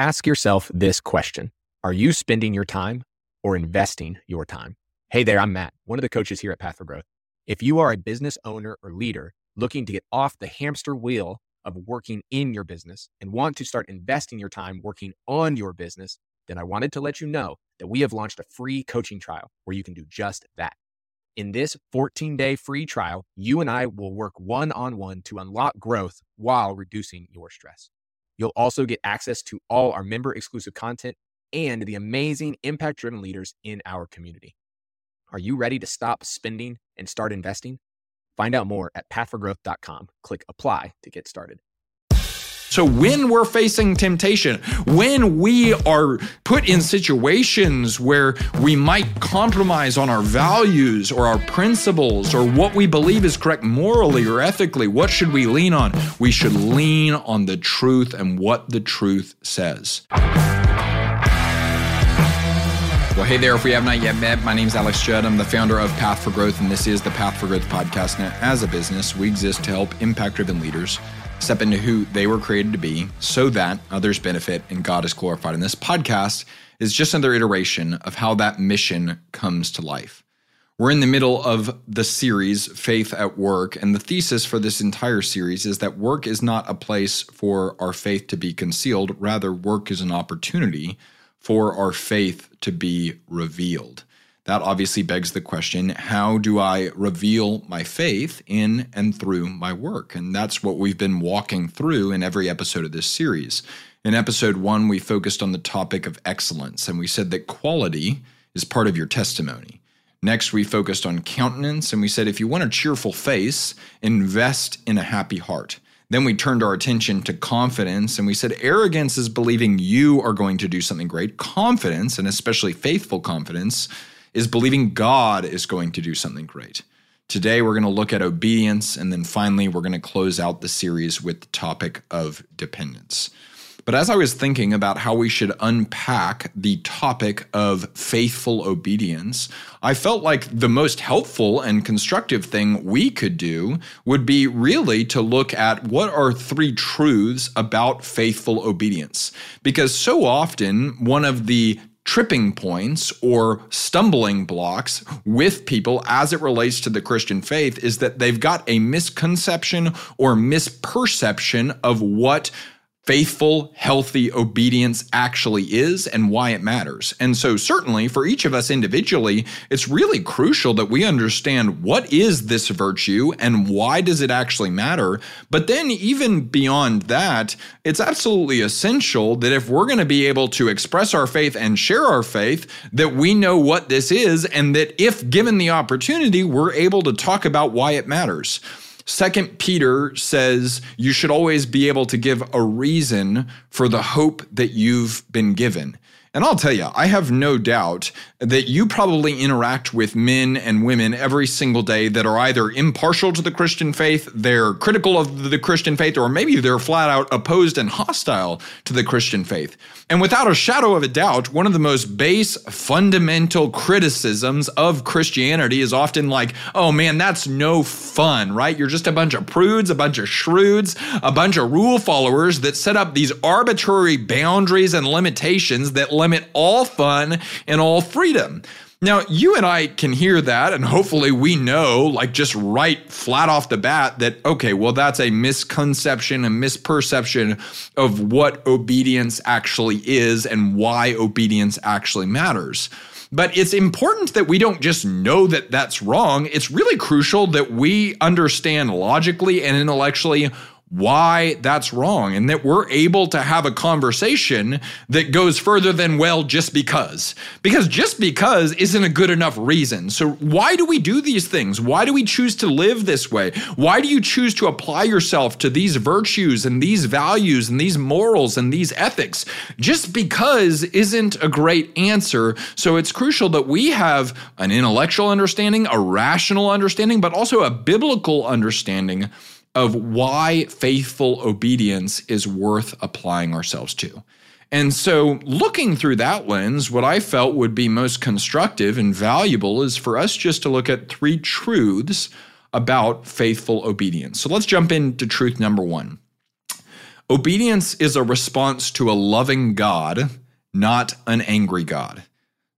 ask yourself this question Are you spending your time or investing your time? Hey there, I'm Matt, one of the coaches here at Path for Growth. If you are a business owner or leader looking to get off the hamster wheel of working in your business and want to start investing your time working on your business, then I wanted to let you know that we have launched a free coaching trial where you can do just that. In this 14 day free trial, you and I will work one on one to unlock growth while reducing your stress. You'll also get access to all our member exclusive content and the amazing impact driven leaders in our community. Are you ready to stop spending and start investing? Find out more at pathforgrowth.com. Click apply to get started. So, when we're facing temptation, when we are put in situations where we might compromise on our values or our principles or what we believe is correct morally or ethically, what should we lean on? We should lean on the truth and what the truth says. Well, hey there. If we have not yet met, my name is Alex Judd. I'm the founder of Path for Growth, and this is the Path for Growth podcast. Now, as a business, we exist to help impact driven leaders step into who they were created to be so that others benefit and God is glorified. And this podcast is just another iteration of how that mission comes to life. We're in the middle of the series, Faith at Work, and the thesis for this entire series is that work is not a place for our faith to be concealed. Rather, work is an opportunity for our faith to be revealed. That obviously begs the question how do I reveal my faith in and through my work? And that's what we've been walking through in every episode of this series. In episode one, we focused on the topic of excellence, and we said that quality is part of your testimony. Next, we focused on countenance, and we said if you want a cheerful face, invest in a happy heart. Then we turned our attention to confidence and we said arrogance is believing you are going to do something great. Confidence, and especially faithful confidence, is believing God is going to do something great. Today, we're going to look at obedience, and then finally, we're going to close out the series with the topic of dependence. But as I was thinking about how we should unpack the topic of faithful obedience, I felt like the most helpful and constructive thing we could do would be really to look at what are three truths about faithful obedience. Because so often, one of the tripping points or stumbling blocks with people as it relates to the Christian faith is that they've got a misconception or misperception of what faithful, healthy obedience actually is and why it matters. And so, certainly for each of us individually, it's really crucial that we understand what is this virtue and why does it actually matter. But then, even beyond that, it's absolutely essential that if we're going to be able to express our faith and share our faith, that we know what this is and that if given the opportunity, we're able to talk about why it matters. Second Peter says you should always be able to give a reason for the hope that you've been given. And I'll tell you, I have no doubt that you probably interact with men and women every single day that are either impartial to the Christian faith, they're critical of the Christian faith, or maybe they're flat out opposed and hostile to the Christian faith. And without a shadow of a doubt, one of the most base fundamental criticisms of Christianity is often like, oh man, that's no fun, right? You're just a bunch of prudes, a bunch of shrewds, a bunch of rule followers that set up these arbitrary boundaries and limitations that limit all fun and all freedom. Now, you and I can hear that, and hopefully we know, like just right flat off the bat, that, okay, well, that's a misconception, a misperception of what obedience actually is and why obedience actually matters. But it's important that we don't just know that that's wrong. It's really crucial that we understand logically and intellectually why that's wrong and that we're able to have a conversation that goes further than well just because. Because just because isn't a good enough reason. So why do we do these things? Why do we choose to live this way? Why do you choose to apply yourself to these virtues and these values and these morals and these ethics? Just because isn't a great answer. So it's crucial that we have an intellectual understanding a rational understanding but also a biblical understanding of why faithful obedience is worth applying ourselves to. And so, looking through that lens, what I felt would be most constructive and valuable is for us just to look at three truths about faithful obedience. So, let's jump into truth number one. Obedience is a response to a loving God, not an angry God.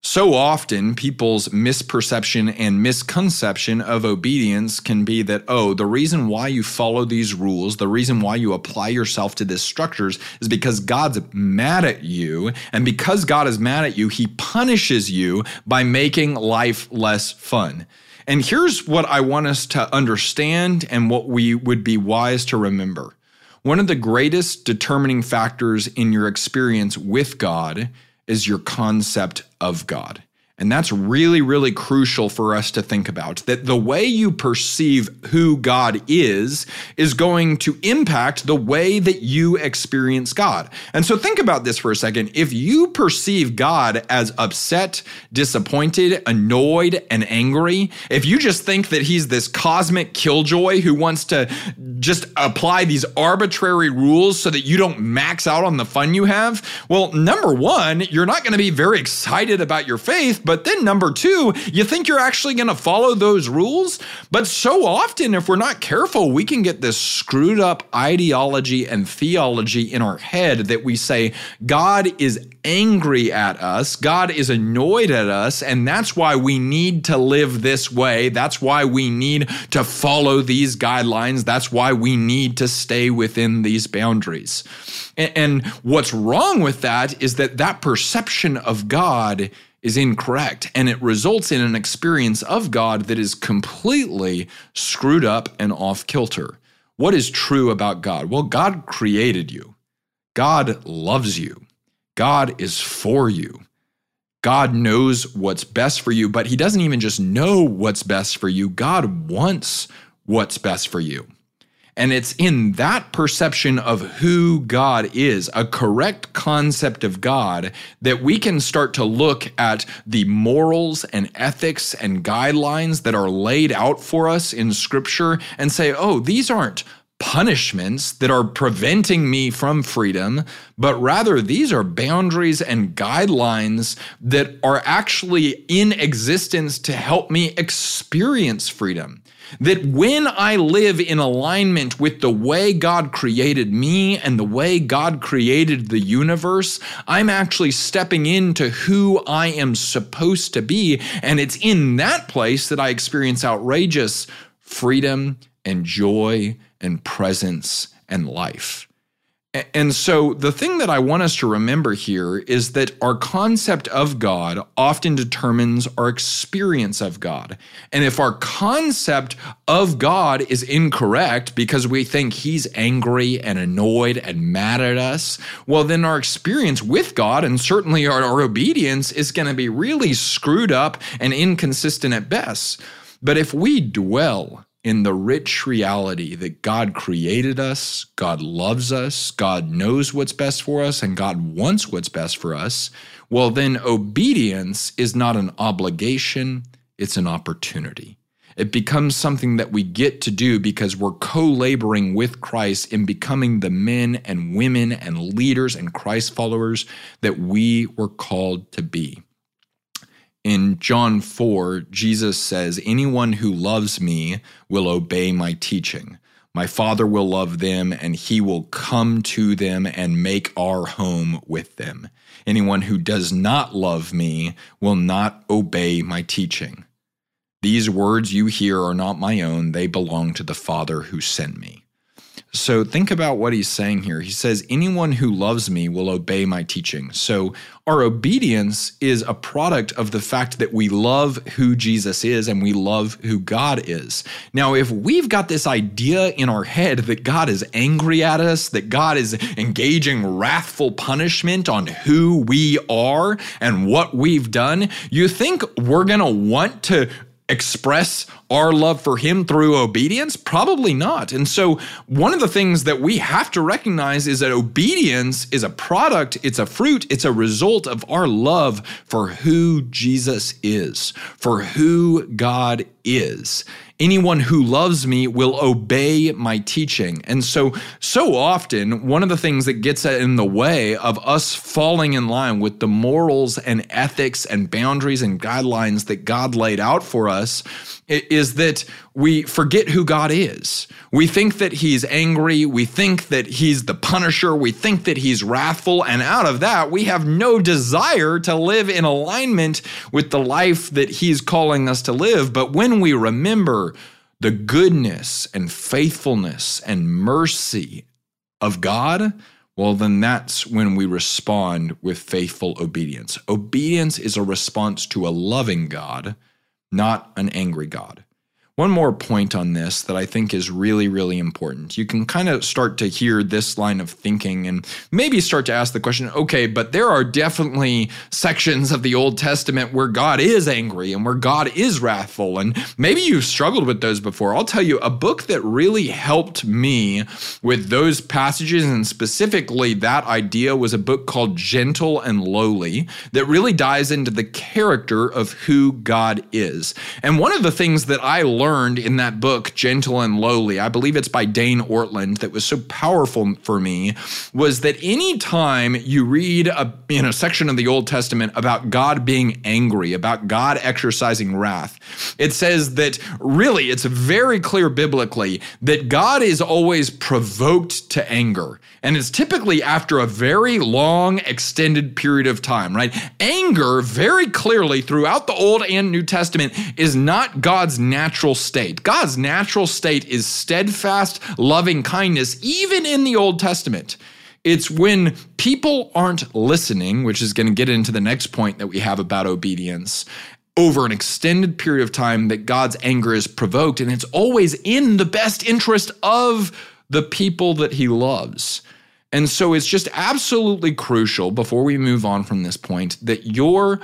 So often, people's misperception and misconception of obedience can be that, oh, the reason why you follow these rules, the reason why you apply yourself to these structures is because God's mad at you. And because God is mad at you, he punishes you by making life less fun. And here's what I want us to understand and what we would be wise to remember. One of the greatest determining factors in your experience with God is your concept of God. And that's really, really crucial for us to think about that the way you perceive who God is is going to impact the way that you experience God. And so think about this for a second. If you perceive God as upset, disappointed, annoyed, and angry, if you just think that he's this cosmic killjoy who wants to just apply these arbitrary rules so that you don't max out on the fun you have, well, number one, you're not going to be very excited about your faith. But but then, number two, you think you're actually going to follow those rules? But so often, if we're not careful, we can get this screwed up ideology and theology in our head that we say God is angry at us, God is annoyed at us, and that's why we need to live this way. That's why we need to follow these guidelines. That's why we need to stay within these boundaries. And, what's wrong with that is that that perception of God is incorrect and it results in an experience of God that is completely screwed up and off kilter. What is true about God? Well, God created you. God loves you. God is for you. God knows what's best for you, but He doesn't even just know what's best for you. God wants what's best for you. And it's in that perception of who God is, a correct concept of God, that we can start to look at the morals and ethics and guidelines that are laid out for us in Scripture and say, oh, these aren't punishments that are preventing me from freedom, but rather these are boundaries and guidelines that are actually in existence to help me experience freedom. That when I live in alignment with the way God created me and the way God created the universe, I'm actually stepping into who I am supposed to be. And it's in that place that I experience outrageous freedom and joy and presence and life. And so, the thing that I want us to remember here is that our concept of God often determines our experience of God. And if our concept of God is incorrect because we think He's angry and annoyed and mad at us, well, then our experience with God and certainly our, our obedience is going to be really screwed up and inconsistent at best. But if we dwell in the rich reality that God created us, God loves us, God knows what's best for us, and God wants what's best for us, well, then obedience is not an obligation, it's an opportunity. It becomes something that we get to do because we're co laboring with Christ in becoming the men and women and leaders and Christ followers that we were called to be. In John 4, Jesus says, Anyone who loves me will obey my teaching. My Father will love them, and he will come to them and make our home with them. Anyone who does not love me will not obey my teaching. These words you hear are not my own, they belong to the Father who sent me. So think about what he's saying here. He says, Anyone who loves me will obey my teaching. So our obedience is a product of the fact that we love who Jesus is and we love who God is. Now, if we've got this idea in our head that God is angry at us, that God is engaging wrathful punishment on who we are and what we've done, you think we're going to want to express our love for him through obedience? Probably not. And so, one of the things that we have to recognize is that obedience is a product, it's a fruit, it's a result of our love for who Jesus is, for who God is. Anyone who loves me will obey my teaching. And so, so often, one of the things that gets in the way of us falling in line with the morals and ethics and boundaries and guidelines that God laid out for us is that we forget who God is. We think that he's angry. We think that he's the punisher. We think that he's wrathful. And out of that, we have no desire to live in alignment with the life that he's calling us to live. But when we remember the goodness and faithfulness and mercy of God, well, then that's when we respond with faithful obedience. Obedience is a response to a loving God, not an angry God. One more point on this that I think is really, really important. You can kind of start to hear this line of thinking and maybe start to ask the question okay, but there are definitely sections of the Old Testament where God is angry and where God is wrathful. And maybe you've struggled with those before. I'll tell you, a book that really helped me with those passages and specifically that idea was a book called Gentle and Lowly that really dives into the character of who God is. And one of the things that I learned in that book, Gentle and Lowly, I believe it's by Dane Ortlund, that was so powerful for me was that anytime you read a in a section of the Old Testament about God being angry, about God exercising wrath, it says that really it's very clear biblically that God is always provoked to anger. And it's typically after a very long, extended period of time, right? Anger, very clearly throughout the Old and New Testament, is not God's natural state. God's natural state is steadfast, loving kindness, even in the Old Testament. It's when people aren't listening, which is going to get into the next point that we have about obedience, over an extended period of time that God's anger is provoked, and it's always in the best interest of the people that he loves. And so it's just absolutely crucial before we move on from this point that your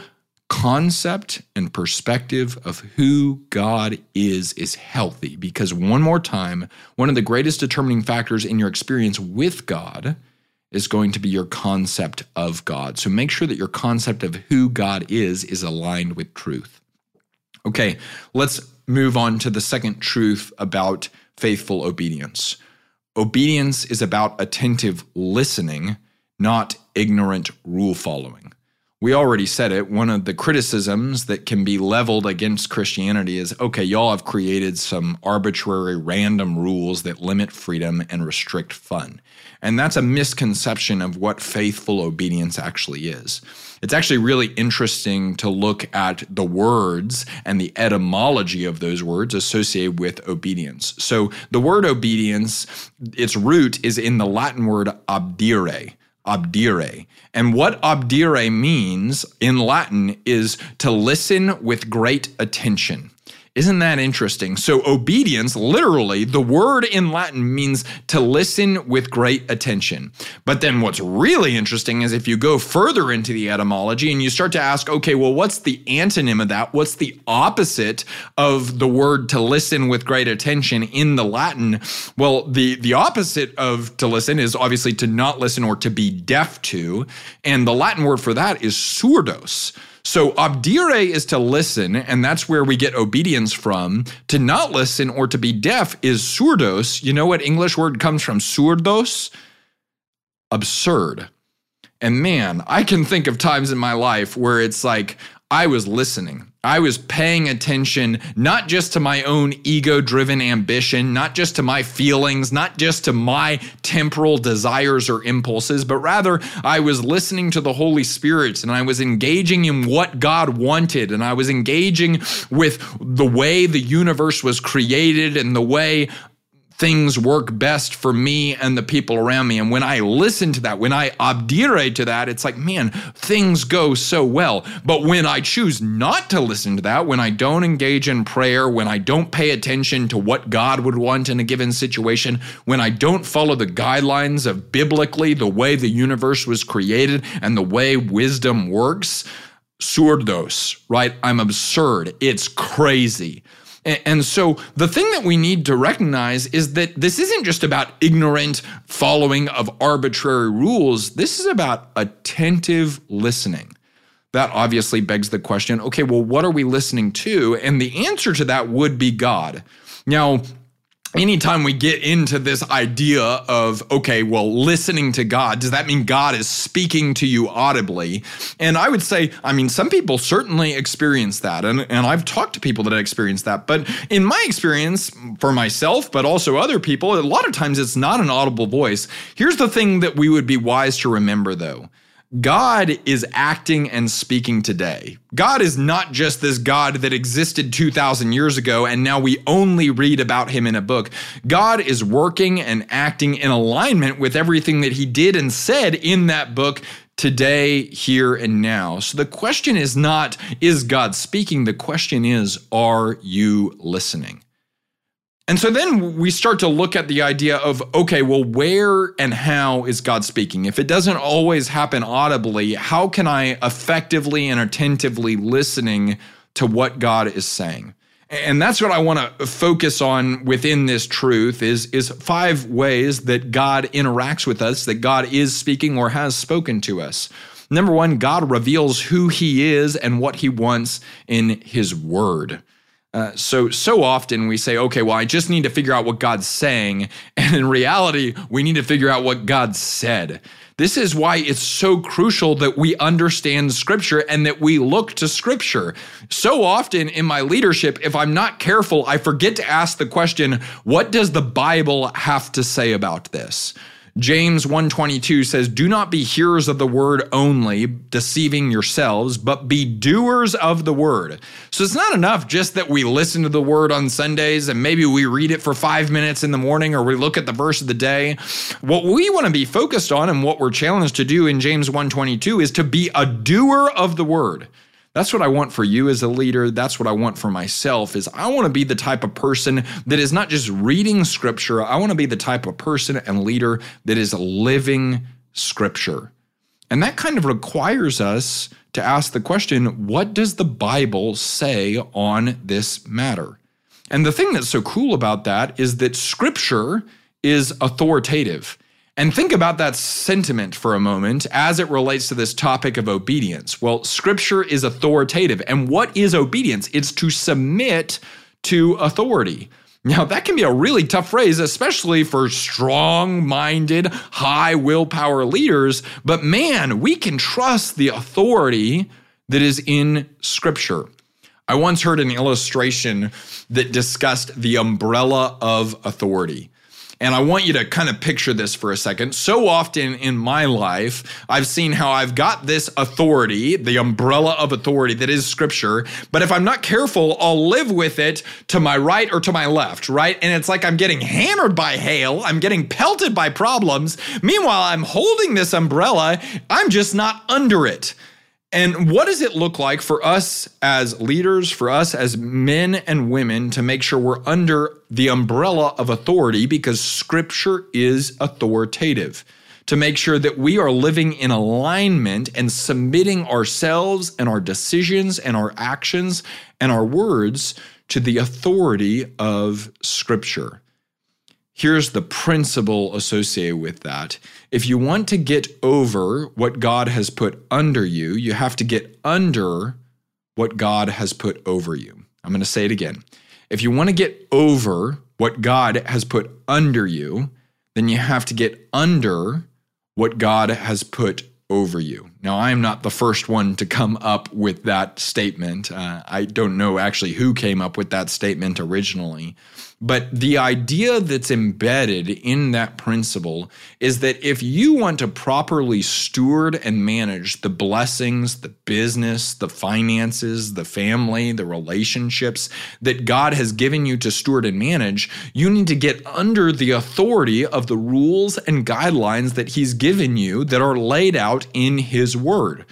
concept and perspective of who God is is healthy because one more time, one of the greatest determining factors in your experience with God is going to be your concept of God. So make sure that your concept of who God is is aligned with truth. Okay, let's move on to the second truth about faithful obedience. Obedience is about attentive listening, not ignorant rule following. We already said it. One of the criticisms that can be leveled against Christianity is okay, y'all have created some arbitrary, random rules that limit freedom and restrict fun. And that's a misconception of what faithful obedience actually is. It's actually really interesting to look at the words and the etymology of those words associated with obedience. So the word obedience, its root is in the Latin word obdire obdire. And what obdire means in Latin is to listen with great attention. Isn't that interesting? So, obedience, literally, the word in Latin means to listen with great attention. But then, what's really interesting is if you go further into the etymology and you start to ask, okay, well, what's the antonym of that? What's the opposite of the word to listen with great attention in the Latin? Well, the, the opposite of to listen is obviously to not listen or to be deaf to. And the Latin word for that is surdos. So obdire is to listen, and that's where we get obedience from. To not listen or to be deaf is surdos. You know what English word comes from surdos? Absurd. And man, I can think of times in my life where it's like I was listening. I was paying attention not just to my own ego driven ambition, not just to my feelings, not just to my temporal desires or impulses, but rather I was listening to the Holy Spirit and I was engaging in what God wanted and I was engaging with the way the universe was created and the way things work best for me and the people around me. And when I listen to that, when I obdire to that, it's like, man, things go so well. But when I choose not to listen to that, when I don't engage in prayer, when I don't pay attention to what God would want in a given situation, when I don't follow the guidelines of biblically the way the universe was created and the way wisdom works, surdos, right? I'm absurd. It's crazy. And so the thing that we need to recognize is that this isn't just about ignorant following of arbitrary rules. This is about attentive listening. That obviously begs the question okay, well, what are we listening to? And the answer to that would be God. Now, anytime we get into this idea of okay well listening to god does that mean god is speaking to you audibly? And i would say i mean some people certainly experience that. And, and i've talked to people that experience that. But in my experience for myself but also other people a lot of times it's not an audible voice. Here's the thing that we would be wise to remember though God is acting and speaking today. God is not just this God that existed 2,000 years ago and now we only read about him in a book. God is working and acting in alignment with everything that he did and said in that book today, here, and now. So the question is not, is God speaking? The question is, are you listening? And so then we start to look at the idea of okay, well, where and how is God speaking? If it doesn't always happen audibly, how can I effectively and attentively listening to what God is saying? And that's what I want to focus on within this truth is, is five ways that God interacts with us, that God is speaking or has spoken to us. Number one, God reveals who he is and what he wants in his word. Uh, so so often we say, okay, well, I just need to figure out what God's saying, and in reality, we need to figure out what God said. This is why it's so crucial that we understand Scripture and that we look to Scripture. So often in my leadership, if I'm not careful, I forget to ask the question, what does the Bible have to say about this? James 122 says, "Do not be hearers of the word only, deceiving yourselves, but be doers of the word." So it's not enough just that we listen to the word on Sundays and maybe we read it for 5 minutes in the morning or we look at the verse of the day. What we want to be focused on and what we're challenged to do in James 122 is to be a doer of the word. That's what I want for you as a leader. That's what I want for myself is I want to be the type of person that is not just reading scripture. I want to be the type of person and leader that is living scripture. And that kind of requires us to ask the question, what does the Bible say on this matter? And the thing that's so cool about that is that scripture is authoritative. And think about that sentiment for a moment as it relates to this topic of obedience. Well, scripture is authoritative. And what is obedience? It's to submit to authority. Now, that can be a really tough phrase, especially for strong minded, high willpower leaders. But man, we can trust the authority that is in Scripture. I once heard an illustration that discussed the umbrella of authority. And I want you to kind of picture this for a second. So often in my life, I've seen how I've got this authority, the umbrella of authority that is scripture, but if I'm not careful, I'll live with it to my right or to my left, right? And it's like I'm getting hammered by hail, I'm getting pelted by problems. Meanwhile, I'm holding this umbrella, I'm just not under it. And what does it look like for us as leaders, for us as men and women to make sure we're under the umbrella of authority because scripture is authoritative? To make sure that we are living in alignment and submitting ourselves and our decisions and our actions and our words to the authority of scripture. Here's the principle associated with that. If you want to get over what God has put under you, you have to get under what God has put over you. I'm going to say it again. If you want to get over what God has put under you, then you have to get under what God has put over you. Now, I am not the first one to come up with that statement. Uh, I don't know actually who came up with that statement originally. But the idea that's embedded in that principle is that if you want to properly steward and manage the blessings, the business, the finances, the family, the relationships that God has given you to steward and manage, you need to get under the authority of the rules and guidelines that He's given you that are laid out in His Word.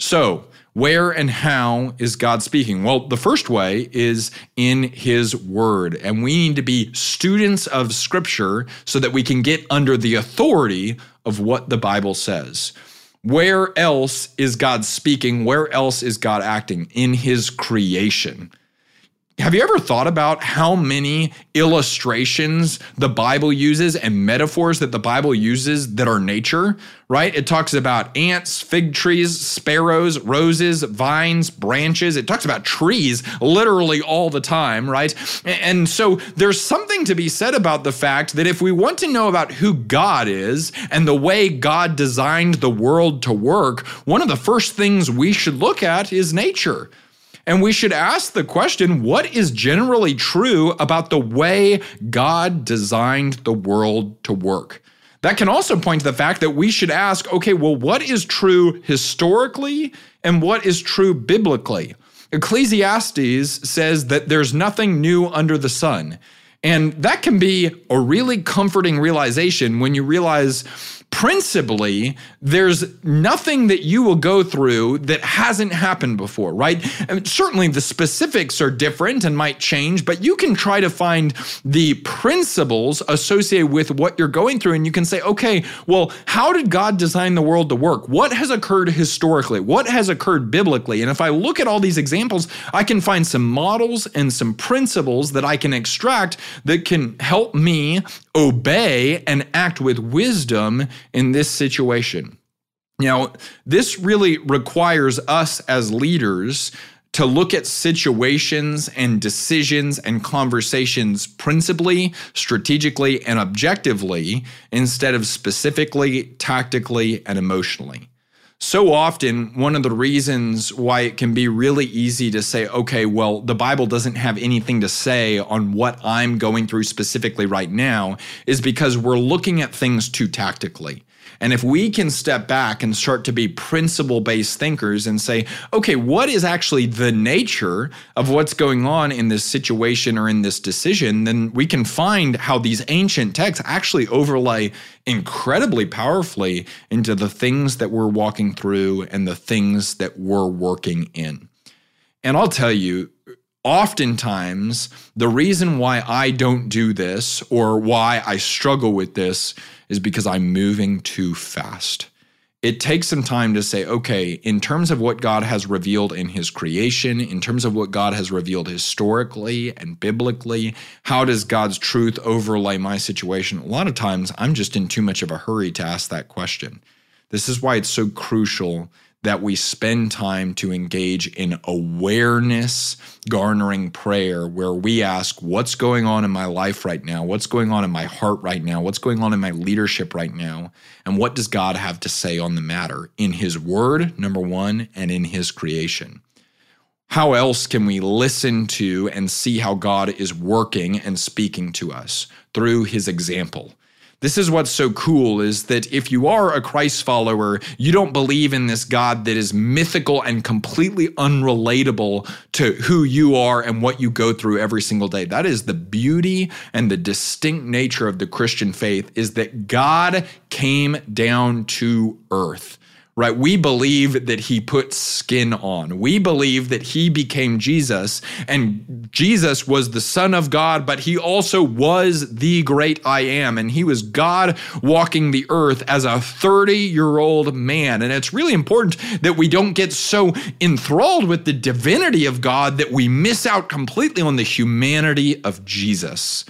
So, where and how is God speaking? Well, the first way is in His Word. And we need to be students of Scripture so that we can get under the authority of what the Bible says. Where else is God speaking? Where else is God acting? In His creation. Have you ever thought about how many illustrations the Bible uses and metaphors that the Bible uses that are nature, right? It talks about ants, fig trees, sparrows, roses, vines, branches. It talks about trees literally all the time, right? And so there's something to be said about the fact that if we want to know about who God is and the way God designed the world to work, one of the first things we should look at is nature. And we should ask the question what is generally true about the way God designed the world to work? That can also point to the fact that we should ask okay, well, what is true historically and what is true biblically? Ecclesiastes says that there's nothing new under the sun. And that can be a really comforting realization when you realize principally, there's nothing that you will go through that hasn't happened before, right? Certainly the specifics are different and might change, but you can try to find the principles associated with what you're going through. And you can say, okay, well, how did God design the world to work? What has occurred historically? What has occurred biblically? And if I look at all these examples, I can find some models and some principles that I can extract that can help me obey and act with wisdom in this situation. Now, this really requires us as leaders to look at situations and decisions and conversations principally, strategically, and objectively instead of specifically, tactically, and emotionally. So often, one of the reasons why it can be really easy to say, okay, well, the Bible doesn't have anything to say on what I'm going through specifically right now is because we're looking at things too tactically. And if we can step back and start to be principle based thinkers and say, okay, what is actually the nature of what's going on in this situation or in this decision, then we can find how these ancient texts actually overlay incredibly powerfully into the things that we're walking through and the things that we're working in. And I'll tell you, oftentimes the reason why I don't do this or why I struggle with this is because I'm moving too fast. It takes some time to say, okay, in terms of what God has revealed in his creation, in terms of what God has revealed historically and biblically, how does God's truth overlay my situation? A lot of times I'm just in too much of a hurry to ask that question. This is why it's so crucial that we spend time to engage in awareness garnering prayer where we ask, What's going on in my life right now? What's going on in my heart right now? What's going on in my leadership right now? And what does God have to say on the matter in His Word, number one, and in His creation? How else can we listen to and see how God is working and speaking to us? Through His example. This is what's so cool is that if you are a Christ follower, you don't believe in this God that is mythical and completely unrelatable to who you are and what you go through every single day. That is the beauty and the distinct nature of the Christian faith is that God came down to earth right? We believe that he put skin on. We believe that he became Jesus, and Jesus was the Son of God, but he also was the great I am. And he was God walking the earth as a 30 year old man. And it's really important that we don't get so enthralled with the divinity of God that we miss out completely on the humanity of Jesus.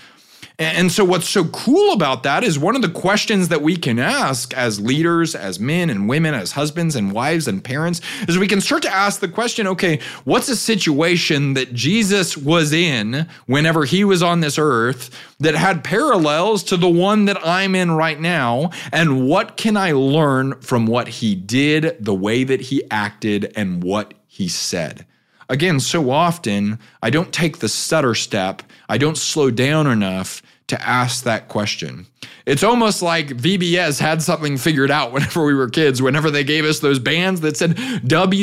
And so, what's so cool about that is one of the questions that we can ask as leaders, as men and women, as husbands and wives and parents, is we can start to ask the question okay, what's a situation that Jesus was in whenever he was on this earth that had parallels to the one that I'm in right now? And what can I learn from what he did, the way that he acted, and what he said? Again, so often I don't take the stutter step, I don't slow down enough to ask that question. It's almost like VBS had something figured out whenever we were kids, whenever they gave us those bands that said WWJD,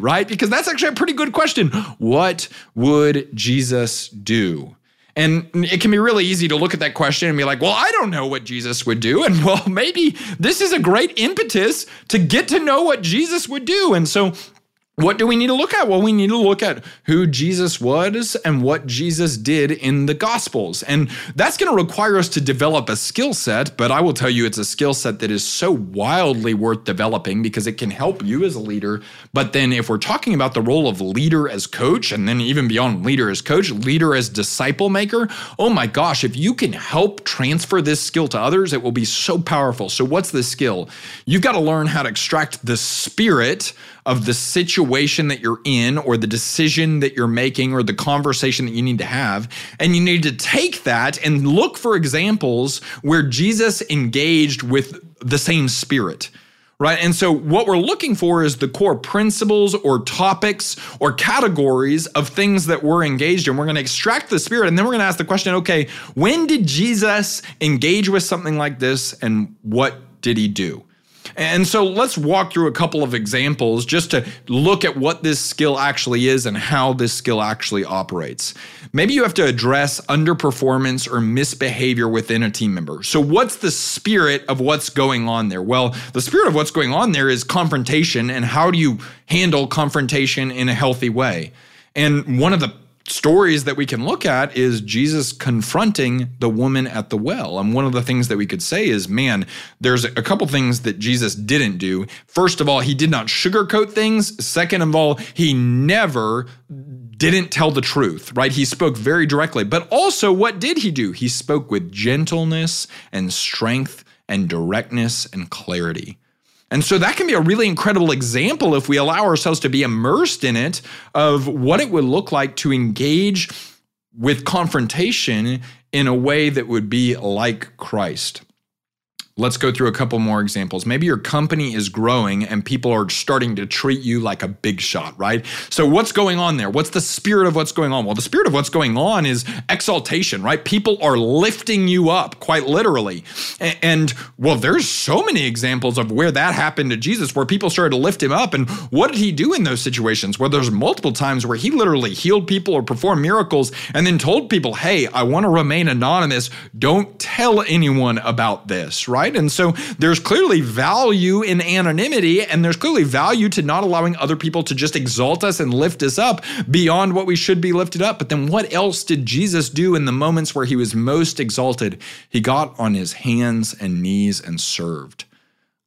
right? Because that's actually a pretty good question. What would Jesus do? And it can be really easy to look at that question and be like, well, I don't know what Jesus would do. And well, maybe this is a great impetus to get to know what Jesus would do. And so what do we need to look at? Well, we need to look at who Jesus was and what Jesus did in the Gospels. And that's going to require us to develop a skill set, but I will tell you it's a skill set that is so wildly worth developing because it can help you as a leader. But then, if we're talking about the role of leader as coach, and then even beyond leader as coach, leader as disciple maker, oh my gosh, if you can help transfer this skill to others, it will be so powerful. So, what's the skill? You've got to learn how to extract the spirit of the situation that you're in or the decision that you're making or the conversation that you need to have. And you need to take that and look for examples where Jesus engaged with the same spirit right? And so what we're looking for is the core principles or topics or categories of things that we're engaged in. We're going to extract the spirit and then we're going to ask the question, okay, when did Jesus engage with something like this and what did he do? And so let's walk through a couple of examples just to look at what this skill actually is and how this skill actually operates. Maybe you have to address underperformance or misbehavior within a team member. So, what's the spirit of what's going on there? Well, the spirit of what's going on there is confrontation, and how do you handle confrontation in a healthy way? And one of the stories that we can look at is Jesus confronting the woman at the well. And one of the things that we could say is, man, there's a couple things that Jesus didn't do. First of all, he did not sugarcoat things. Second of all, he never didn't tell the truth, right? He spoke very directly. But also, what did he do? He spoke with gentleness and strength and directness and clarity. And so that can be a really incredible example if we allow ourselves to be immersed in it of what it would look like to engage with confrontation in a way that would be like Christ. Let's go through a couple more examples. Maybe your company is growing and people are starting to treat you like a big shot, right? So, what's going on there? What's the spirit of what's going on? Well, the spirit of what's going on is exaltation, right? People are lifting you up, quite literally. And, well, there's so many examples of where that happened to Jesus, where people started to lift him up. And what did he do in those situations? Well, there's multiple times where he literally healed people or performed miracles and then told people, hey, I want to remain anonymous. Don't tell anyone about this, right? Right? And so there's clearly value in anonymity, and there's clearly value to not allowing other people to just exalt us and lift us up beyond what we should be lifted up. But then what else did Jesus do in the moments where he was most exalted? He got on his hands and knees and served.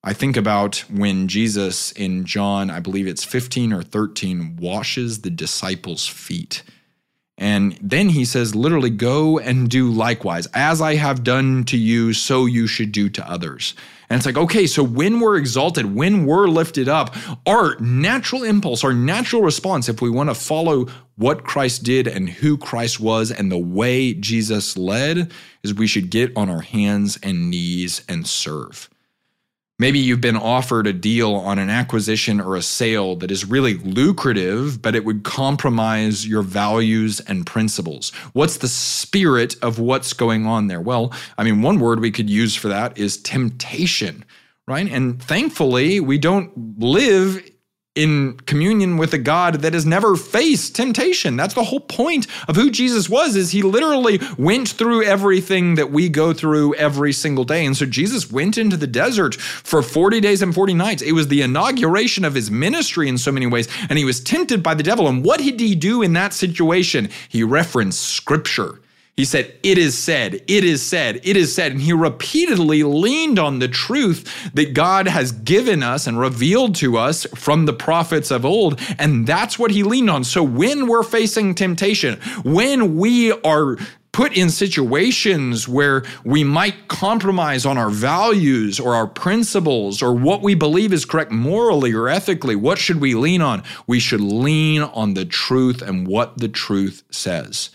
I think about when Jesus in John, I believe it's 15 or 13, washes the disciples' feet. And then he says, literally, go and do likewise. As I have done to you, so you should do to others. And it's like, okay, so when we're exalted, when we're lifted up, our natural impulse, our natural response, if we want to follow what Christ did and who Christ was and the way Jesus led, is we should get on our hands and knees and serve. Maybe you've been offered a deal on an acquisition or a sale that is really lucrative, but it would compromise your values and principles. What's the spirit of what's going on there? Well, I mean, one word we could use for that is temptation, right? And thankfully, we don't live in communion with a God that has never faced temptation. That's the whole point of who Jesus was is he literally went through everything that we go through every single day. And so Jesus went into the desert for 40 days and 40 nights. It was the inauguration of his ministry in so many ways and he was tempted by the devil. And what did he do in that situation? He referenced scripture. He said, It is said, it is said, it is said. And he repeatedly leaned on the truth that God has given us and revealed to us from the prophets of old. And that's what he leaned on. So when we're facing temptation, when we are put in situations where we might compromise on our values or our principles or what we believe is correct morally or ethically, what should we lean on? We should lean on the truth and what the truth says.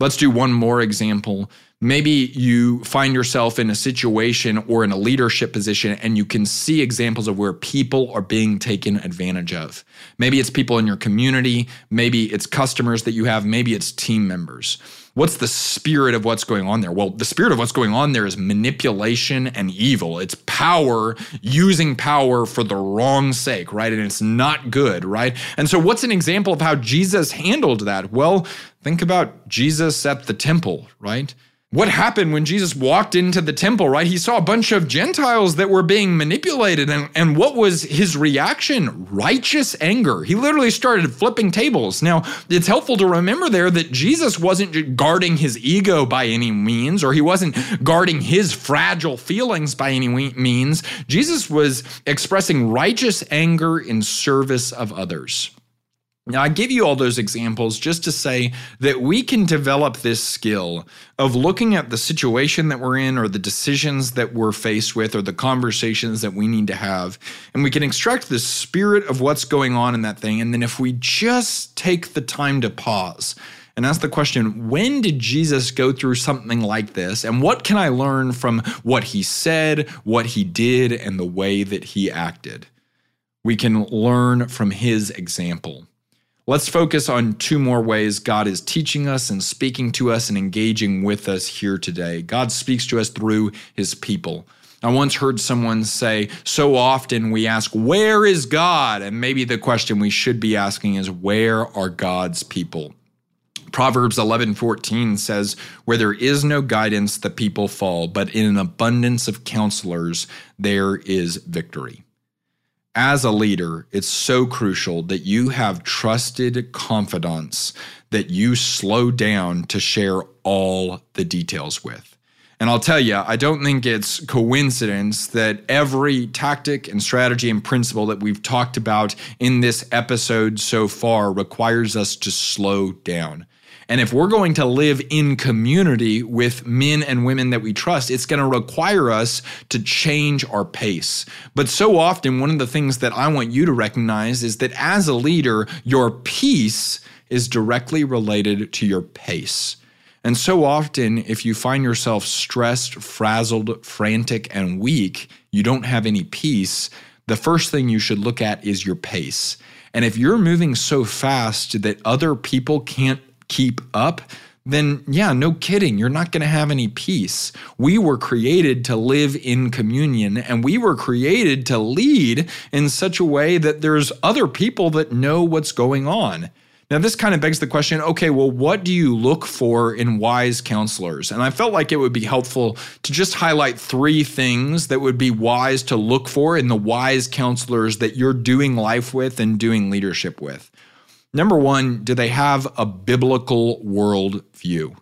Let's do one more example. Maybe you find yourself in a situation or in a leadership position and you can see examples of where people are being taken advantage of. Maybe it's people in your community, maybe it's customers that you have, maybe it's team members. What's the spirit of what's going on there? Well, the spirit of what's going on there is manipulation and evil. It's power, using power for the wrong sake, right? And it's not good, right? And so, what's an example of how Jesus handled that? Well, think about Jesus at the temple, right? What happened when Jesus walked into the temple, right? He saw a bunch of Gentiles that were being manipulated. And, and what was his reaction? Righteous anger. He literally started flipping tables. Now, it's helpful to remember there that Jesus wasn't guarding his ego by any means, or he wasn't guarding his fragile feelings by any means. Jesus was expressing righteous anger in service of others. Now, I give you all those examples just to say that we can develop this skill of looking at the situation that we're in, or the decisions that we're faced with, or the conversations that we need to have, and we can extract the spirit of what's going on in that thing. And then, if we just take the time to pause and ask the question when did Jesus go through something like this? And what can I learn from what he said, what he did, and the way that he acted? We can learn from his example. Let's focus on two more ways God is teaching us and speaking to us and engaging with us here today. God speaks to us through his people. I once heard someone say, so often we ask, Where is God? And maybe the question we should be asking is, Where are God's people? Proverbs 11:14 says, "Where there is no guidance, the people fall, but in an abundance of counselors there is victory." As a leader, it's so crucial that you have trusted confidants that you slow down to share all the details with. And I'll tell you, I don't think it's coincidence that every tactic and strategy and principle that we've talked about in this episode so far requires us to slow down. And if we're going to live in community with men and women that we trust, it's going to require us to change our pace. But so often, one of the things that I want you to recognize is that as a leader, your peace is directly related to your pace. And so often, if you find yourself stressed, frazzled, frantic, and weak, you don't have any peace. The first thing you should look at is your pace. And if you're moving so fast that other people can't keep up, then yeah, no kidding, you're not going to have any peace. We were created to live in communion and we were created to lead in such a way that there's other people that know what's going on. Now, this kind of begs the question okay, well, what do you look for in wise counselors? And I felt like it would be helpful to just highlight three things that would be wise to look for in the wise counselors that you're doing life with and doing leadership with. Number one, do they have a biblical worldview?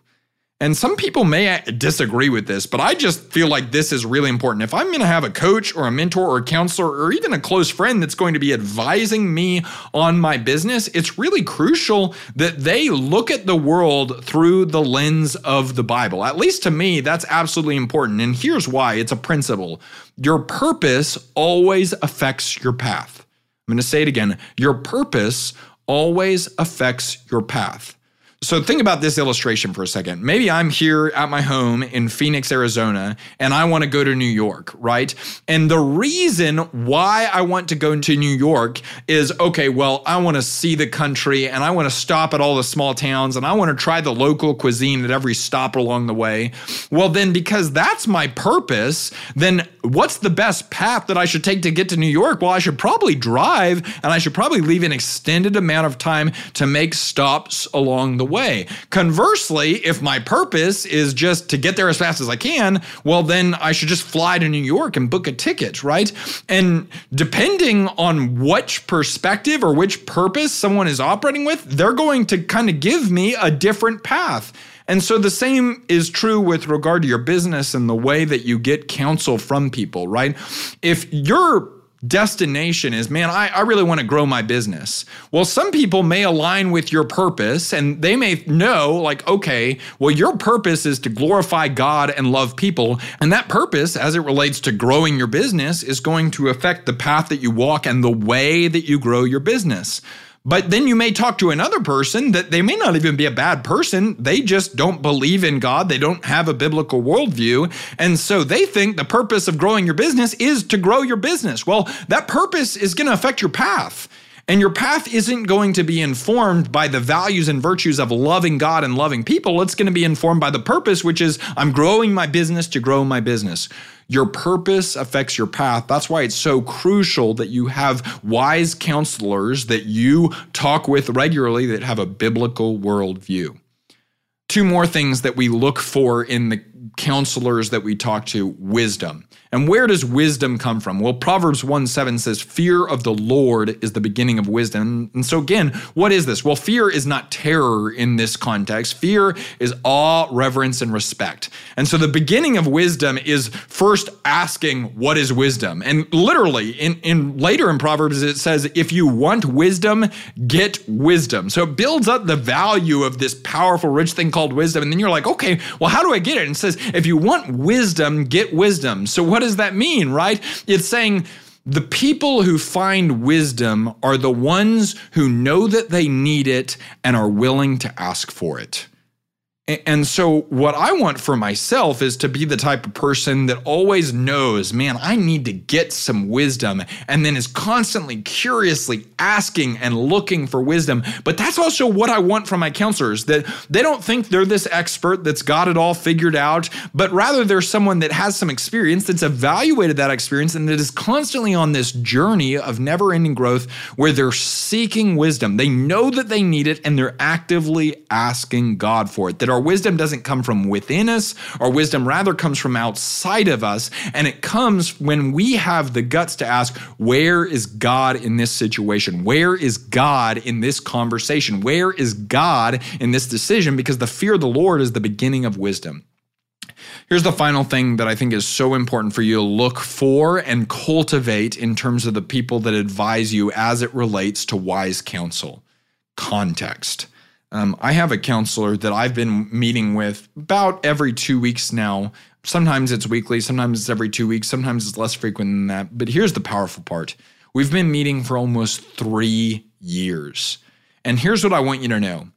And some people may disagree with this, but I just feel like this is really important. If I'm going to have a coach or a mentor or a counselor or even a close friend that's going to be advising me on my business, it's really crucial that they look at the world through the lens of the Bible. At least to me, that's absolutely important. And here's why it's a principle your purpose always affects your path. I'm going to say it again. Your purpose always affects your path. So think about this illustration for a second. Maybe I'm here at my home in Phoenix, Arizona, and I want to go to New York, right? And the reason why I want to go to New York is okay, well, I want to see the country and I want to stop at all the small towns and I want to try the local cuisine at every stop along the way. Well, then because that's my purpose, then what's the best path that I should take to get to New York? Well, I should probably drive and I should probably leave an extended amount of time to make stops along the way. Conversely, if my purpose is just to get there as fast as I can, well, then I should just fly to New York and book a ticket, right? And depending on which perspective or which purpose someone is operating with, they're going to kind of give me a different path. And so the same is true with regard to your business and the way that you get counsel from people, right? If you're destination is, man, I, I really want to grow my business. Well, some people may align with your purpose and they may know, like, okay, well, your purpose is to glorify God and love people. And that purpose, as it relates to growing your business, is going to affect the path that you walk and the way that you grow your business. But then you may talk to another person that they may not even be a bad person. They just don't believe in God. They don't have a biblical worldview. And so they think the purpose of growing your business is to grow your business. Well, that purpose is going to affect your path. And your path isn't going to be informed by the values and virtues of loving God and loving people. It's going to be informed by the purpose, which is I'm growing my business to grow my business. Your purpose affects your path. That's why it's so crucial that you have wise counselors that you talk with regularly that have a biblical worldview. two more things that we look for in the counselors that we talk to wisdom. And where does wisdom come from? Well, Proverbs 1 7 says, Fear of the Lord is the beginning of wisdom. And so, again, what is this? Well, fear is not terror in this context. Fear is awe, reverence, and respect. And so, the beginning of wisdom is first asking, What is wisdom? And literally, in, in later in Proverbs, it says, If you want wisdom, get wisdom. So, it builds up the value of this powerful, rich thing called wisdom. And then you're like, Okay, well, how do I get it? And it says, If you want wisdom, get wisdom. So, what what does that mean, right? It's saying the people who find wisdom are the ones who know that they need it and are willing to ask for it. And so, what I want for myself is to be the type of person that always knows, man, I need to get some wisdom, and then is constantly curiously asking and looking for wisdom. But that's also what I want from my counselors that they don't think they're this expert that's got it all figured out, but rather they're someone that has some experience, that's evaluated that experience, and that is constantly on this journey of never ending growth where they're seeking wisdom. They know that they need it, and they're actively asking God for it. That are our wisdom doesn't come from within us. Our wisdom rather comes from outside of us. And it comes when we have the guts to ask, where is God in this situation? Where is God in this conversation? Where is God in this decision? Because the fear of the Lord is the beginning of wisdom. Here's the final thing that I think is so important for you to look for and cultivate in terms of the people that advise you as it relates to wise counsel context. Um, I have a counselor that I've been meeting with about every two weeks now. Sometimes it's weekly, sometimes it's every two weeks, sometimes it's less frequent than that. But here's the powerful part we've been meeting for almost three years. And here's what I want you to know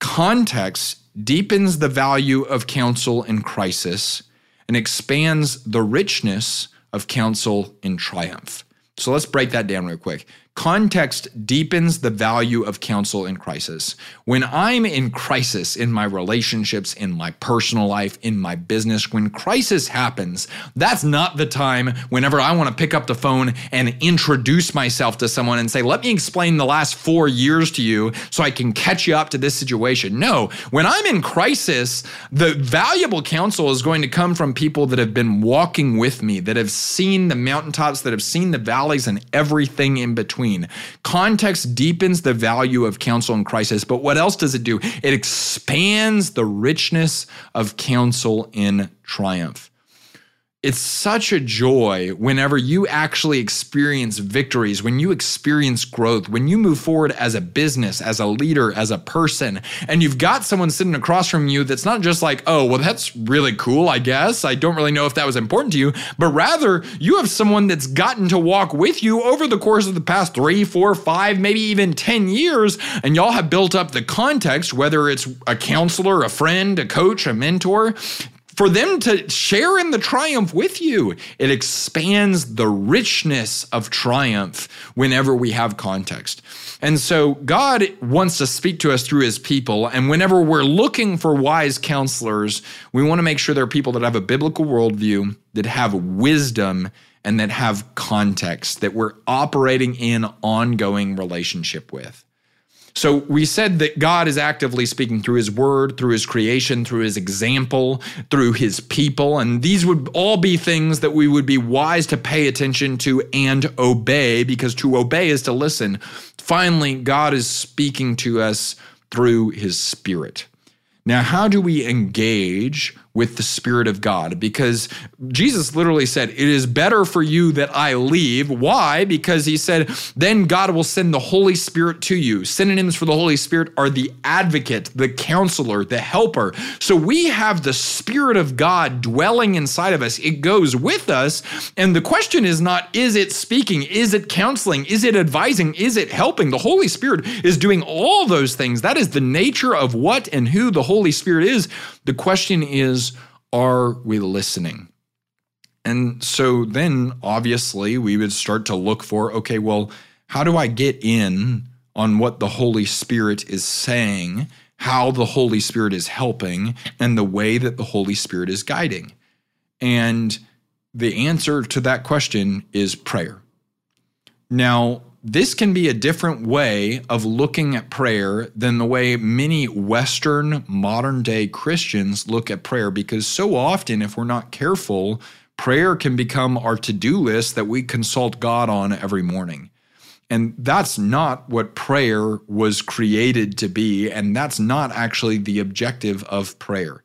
context deepens the value of counsel in crisis and expands the richness of counsel in triumph. So let's break that down real quick. Context deepens the value of counsel in crisis. When I'm in crisis in my relationships, in my personal life, in my business, when crisis happens, that's not the time whenever I want to pick up the phone and introduce myself to someone and say, let me explain the last four years to you so I can catch you up to this situation. No, when I'm in crisis, the valuable counsel is going to come from people that have been walking with me, that have seen the mountaintops, that have seen the valleys and everything in between between. Context deepens the value of counsel in crisis, but what else does it do? It expands the richness of counsel in triumph it's such a joy whenever you actually experience victories, when you experience growth, when you move forward as a business, as a leader, as a person, and you've got someone sitting across from you that's not just like, oh, well, that's really cool, I guess. I don't really know if that was important to you, but rather you have someone that's gotten to walk with you over the course of the past three, four, five, maybe even 10 years, and y'all have built up the context, whether it's a counselor, a friend, a coach, a mentor, for them to share in the triumph with you. It expands the richness of triumph whenever we have context. And so God wants to speak to us through his people. And whenever we're looking for wise counselors, we want to make sure they're people that have a biblical worldview, that have wisdom, and that have context, that we're operating in ongoing relationship with. So we said that God is actively speaking through his word, through his creation, through his example, through his people. And these would all be things that we would be wise to pay attention to and obey, because to obey is to listen. Finally, God is speaking to us through his spirit. Now, how do we engage with the Spirit of God? Because Jesus literally said, It is better for you that I leave. Why? Because he said, Then God will send the Holy Spirit to you. Synonyms for the Holy Spirit are the advocate, the counselor, the helper. So we have the Spirit of God dwelling inside of us. It goes with us. And the question is not, is it speaking? Is it counseling? Is it advising? Is it helping? The Holy Spirit is doing all those things. That is the nature of what and who the Holy Spirit is. The question is, are we listening? And so then obviously we would start to look for okay, well, how do I get in on what the Holy Spirit is saying, how the Holy Spirit is helping, and the way that the Holy Spirit is guiding? And the answer to that question is prayer. Now, this can be a different way of looking at prayer than the way many Western modern day Christians look at prayer, because so often, if we're not careful, prayer can become our to do list that we consult God on every morning. And that's not what prayer was created to be. And that's not actually the objective of prayer.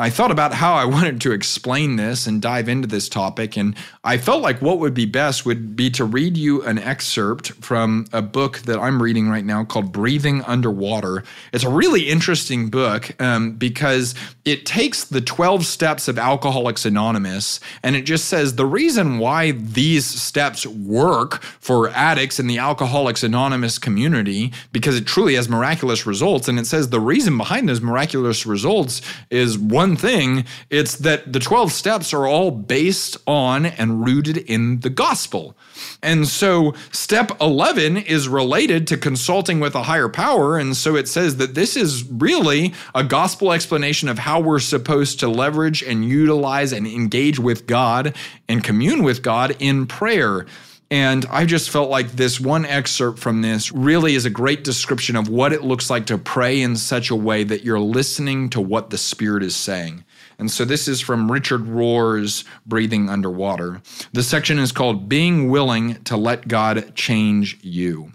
I thought about how I wanted to explain this and dive into this topic, and I felt like what would be best would be to read you an excerpt from a book that I'm reading right now called Breathing Underwater. It's a really interesting book um, because it takes the 12 steps of Alcoholics Anonymous and it just says the reason why these steps work for addicts in the Alcoholics Anonymous community, because it truly has miraculous results. And it says the reason behind those miraculous results is one one thing. It's that the 12 steps are all based on and rooted in the gospel. And so step 11 is related to consulting with a higher power. And so it says that this is really a gospel explanation of how we're supposed to leverage and utilize and engage with God and commune with God in prayer. And I just felt like this one excerpt from this really is a great description of what it looks like to pray in such a way that you're listening to what the Spirit is saying. And so this is from Richard Rohr's Breathing Underwater. The section is called Being Willing to Let God Change You.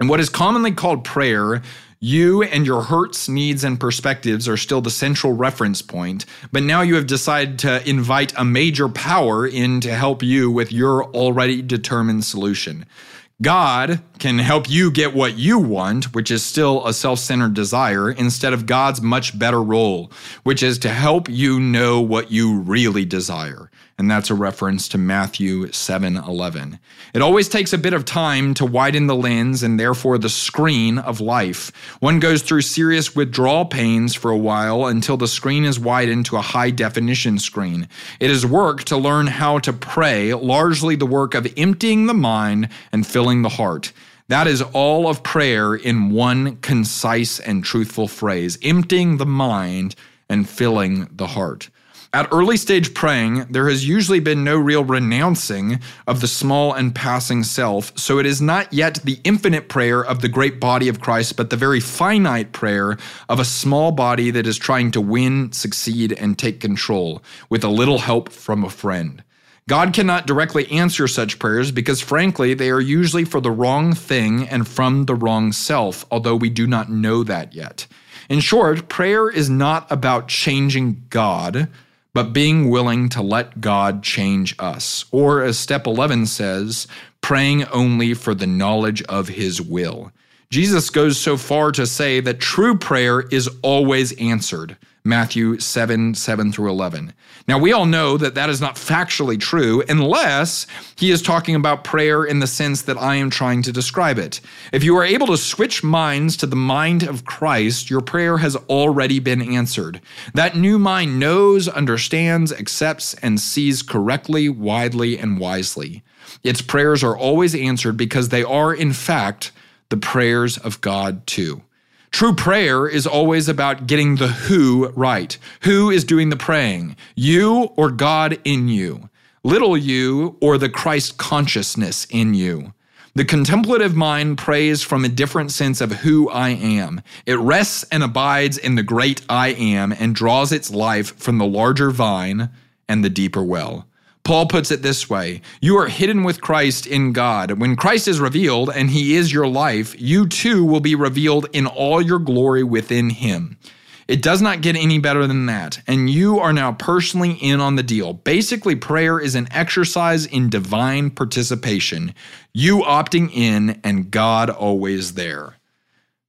And what is commonly called prayer you and your hurts, needs, and perspectives are still the central reference point, but now you have decided to invite a major power in to help you with your already determined solution. God can help you get what you want, which is still a self centered desire, instead of God's much better role, which is to help you know what you really desire and that's a reference to Matthew 7:11. It always takes a bit of time to widen the lens and therefore the screen of life. One goes through serious withdrawal pains for a while until the screen is widened to a high definition screen. It is work to learn how to pray, largely the work of emptying the mind and filling the heart. That is all of prayer in one concise and truthful phrase emptying the mind and filling the heart. At early stage praying, there has usually been no real renouncing of the small and passing self, so it is not yet the infinite prayer of the great body of Christ, but the very finite prayer of a small body that is trying to win, succeed, and take control with a little help from a friend. God cannot directly answer such prayers because, frankly, they are usually for the wrong thing and from the wrong self, although we do not know that yet. In short, prayer is not about changing God but being willing to let God change us. Or, as step 11 says, praying only for the knowledge of his will. Jesus goes so far to say that true prayer is always answered. Matthew 7 7 through 11. Now, we all know that that is not factually true unless he is talking about prayer in the sense that I am trying to describe it. If you are able to switch minds to the mind of Christ, your prayer has already been answered. That new mind knows, understands, accepts, and sees correctly, widely, and wisely. Its prayers are always answered because they are, in fact, the prayers of God too. True prayer is always about getting the who right. Who is doing the praying? You or God in you? Little you or the Christ consciousness in you? The contemplative mind prays from a different sense of who I am. It rests and abides in the great I am and draws its life from the larger vine and the deeper well. Paul puts it this way You are hidden with Christ in God. When Christ is revealed and he is your life, you too will be revealed in all your glory within him. It does not get any better than that. And you are now personally in on the deal. Basically, prayer is an exercise in divine participation, you opting in and God always there.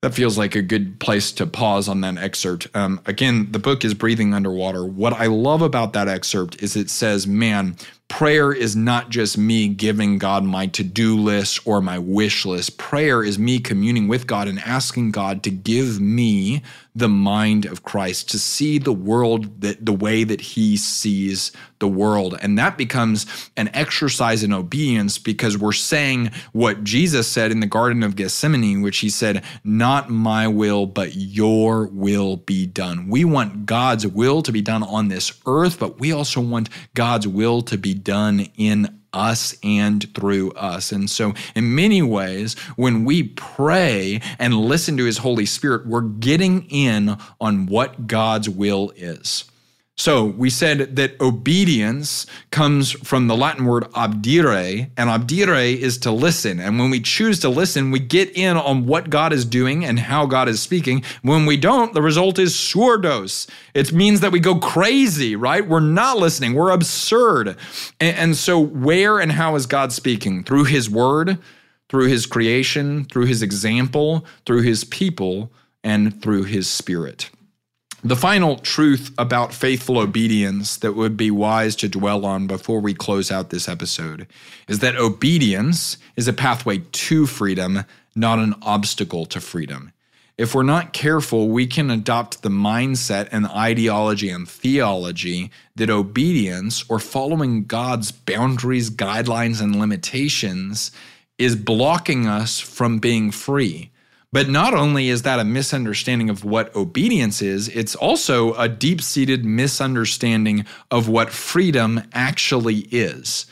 That feels like a good place to pause on that excerpt. Um, again, the book is Breathing Underwater. What I love about that excerpt is it says, man, prayer is not just me giving God my to do list or my wish list. Prayer is me communing with God and asking God to give me the mind of Christ, to see the world that the way that he sees the world. And that becomes an exercise in obedience because we're saying what Jesus said in the Garden of Gethsemane, which he said, Not my will, but your will be done. We want God's will to be done on this earth, but we also want God's will to be done in us and through us. And so, in many ways, when we pray and listen to His Holy Spirit, we're getting in on what God's will is. So we said that obedience comes from the Latin word obdire, and obdire is to listen. And when we choose to listen, we get in on what God is doing and how God is speaking. When we don't, the result is surdos. It means that we go crazy, right? We're not listening, we're absurd. And, and so, where and how is God speaking? Through His word, through His creation, through His example, through His people, and through His spirit. The final truth about faithful obedience that would be wise to dwell on before we close out this episode is that obedience is a pathway to freedom, not an obstacle to freedom. If we're not careful, we can adopt the mindset and ideology and theology that obedience or following God's boundaries, guidelines, and limitations is blocking us from being free. But not only is that a misunderstanding of what obedience is, it's also a deep seated misunderstanding of what freedom actually is.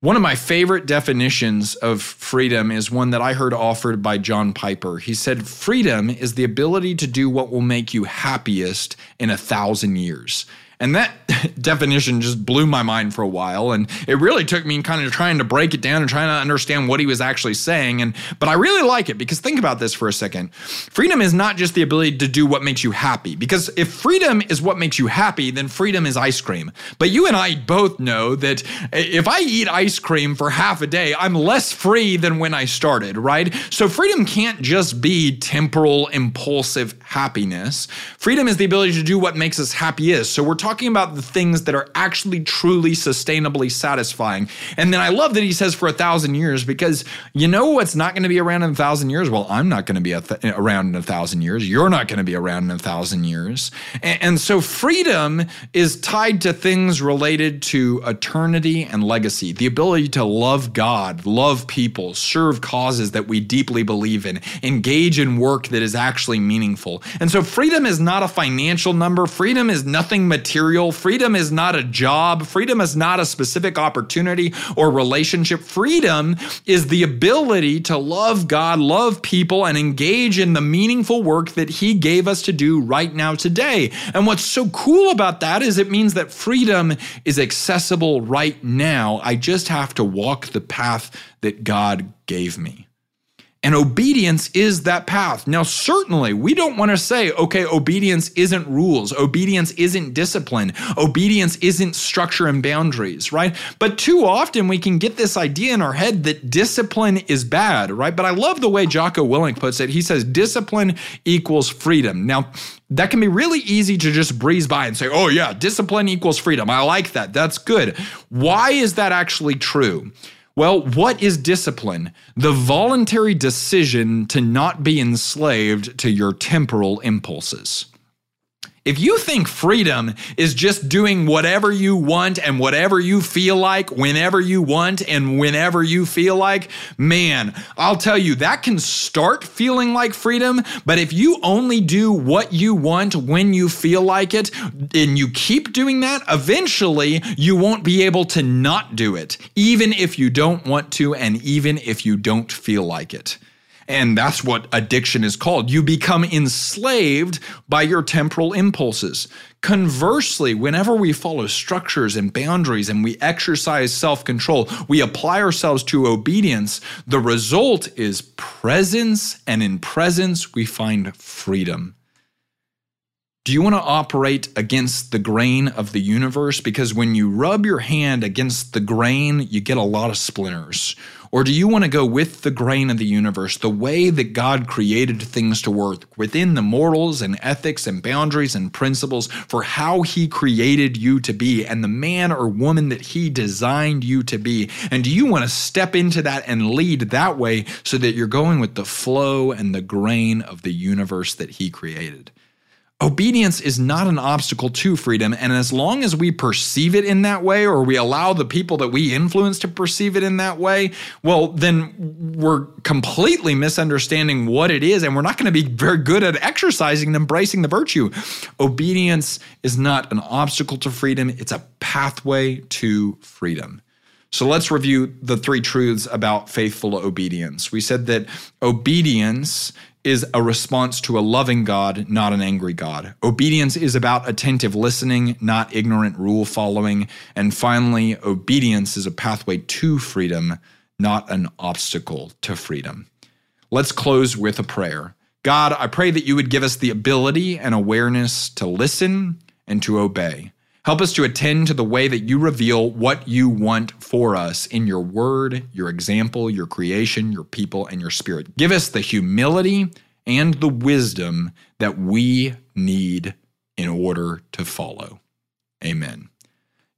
One of my favorite definitions of freedom is one that I heard offered by John Piper. He said, Freedom is the ability to do what will make you happiest in a thousand years. And that definition just blew my mind for a while. And it really took me kind of trying to break it down and trying to understand what he was actually saying. And but I really like it because think about this for a second. Freedom is not just the ability to do what makes you happy. Because if freedom is what makes you happy, then freedom is ice cream. But you and I both know that if I eat ice cream for half a day, I'm less free than when I started, right? So freedom can't just be temporal, impulsive happiness. Freedom is the ability to do what makes us happiest. So we're talking talking about the things that are actually truly sustainably satisfying. And then I love that he says for a thousand years because you know what's not going to be around in a thousand years? Well, I'm not going to be th- around in a thousand years. You're not going to be around in a thousand years. And, and so freedom is tied to things related to eternity and legacy, the ability to love God, love people, serve causes that we deeply believe in, engage in work that is actually meaningful. And so freedom is not a financial number. Freedom is nothing material material. Freedom is not a job. Freedom is not a specific opportunity or relationship. Freedom is the ability to love God, love people, and engage in the meaningful work that He gave us to do right now today. And what's so cool about that is it means that freedom is accessible right now. I just have to walk the path that God gave me. And obedience is that path. Now, certainly, we don't want to say, okay, obedience isn't rules, obedience isn't discipline, obedience isn't structure and boundaries, right? But too often we can get this idea in our head that discipline is bad, right? But I love the way Jocko Willink puts it. He says, discipline equals freedom. Now, that can be really easy to just breeze by and say, oh, yeah, discipline equals freedom. I like that. That's good. Why is that actually true? Well, what is discipline? The voluntary decision to not be enslaved to your temporal impulses. If you think freedom is just doing whatever you want and whatever you feel like, whenever you want and whenever you feel like, man, I'll tell you, that can start feeling like freedom. But if you only do what you want when you feel like it, and you keep doing that, eventually you won't be able to not do it, even if you don't want to and even if you don't feel like it. And that's what addiction is called. You become enslaved by your temporal impulses. Conversely, whenever we follow structures and boundaries and we exercise self control, we apply ourselves to obedience, the result is presence, and in presence, we find freedom. Do you want to operate against the grain of the universe? Because when you rub your hand against the grain, you get a lot of splinters. Or do you want to go with the grain of the universe, the way that God created things to work within the morals and ethics and boundaries and principles for how He created you to be and the man or woman that He designed you to be? And do you want to step into that and lead that way so that you're going with the flow and the grain of the universe that He created? Obedience is not an obstacle to freedom, and as long as we perceive it in that way, or we allow the people that we influence to perceive it in that way, well, then we're completely misunderstanding what it is, and we're not going to be very good at exercising and embracing the virtue. Obedience is not an obstacle to freedom, it's a pathway to freedom. So let's review the three truths about faithful obedience. We said that obedience is a response to a loving God, not an angry God. Obedience is about attentive listening, not ignorant rule following. And finally, obedience is a pathway to freedom, not an obstacle to freedom. Let's close with a prayer. God, I pray that you would give us the ability and awareness to listen and to obey. Help us to attend to the way that you reveal what you want for us in your word, your example, your creation, your people, and your spirit. Give us the humility and the wisdom that we need in order to follow. Amen.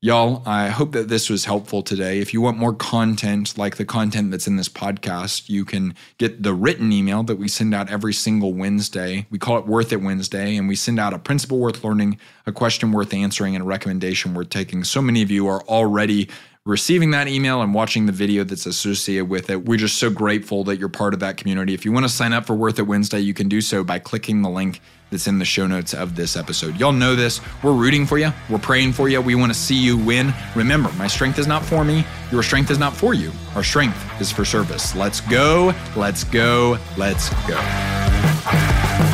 Y'all, I hope that this was helpful today. If you want more content like the content that's in this podcast, you can get the written email that we send out every single Wednesday. We call it Worth It Wednesday, and we send out a principle worth learning, a question worth answering, and a recommendation worth taking. So many of you are already receiving that email and watching the video that's associated with it. We're just so grateful that you're part of that community. If you want to sign up for Worth It Wednesday, you can do so by clicking the link that's in the show notes of this episode. Y'all know this. We're rooting for you. We're praying for you. We want to see you win. Remember, my strength is not for me. Your strength is not for you. Our strength is for service. Let's go. Let's go. Let's go.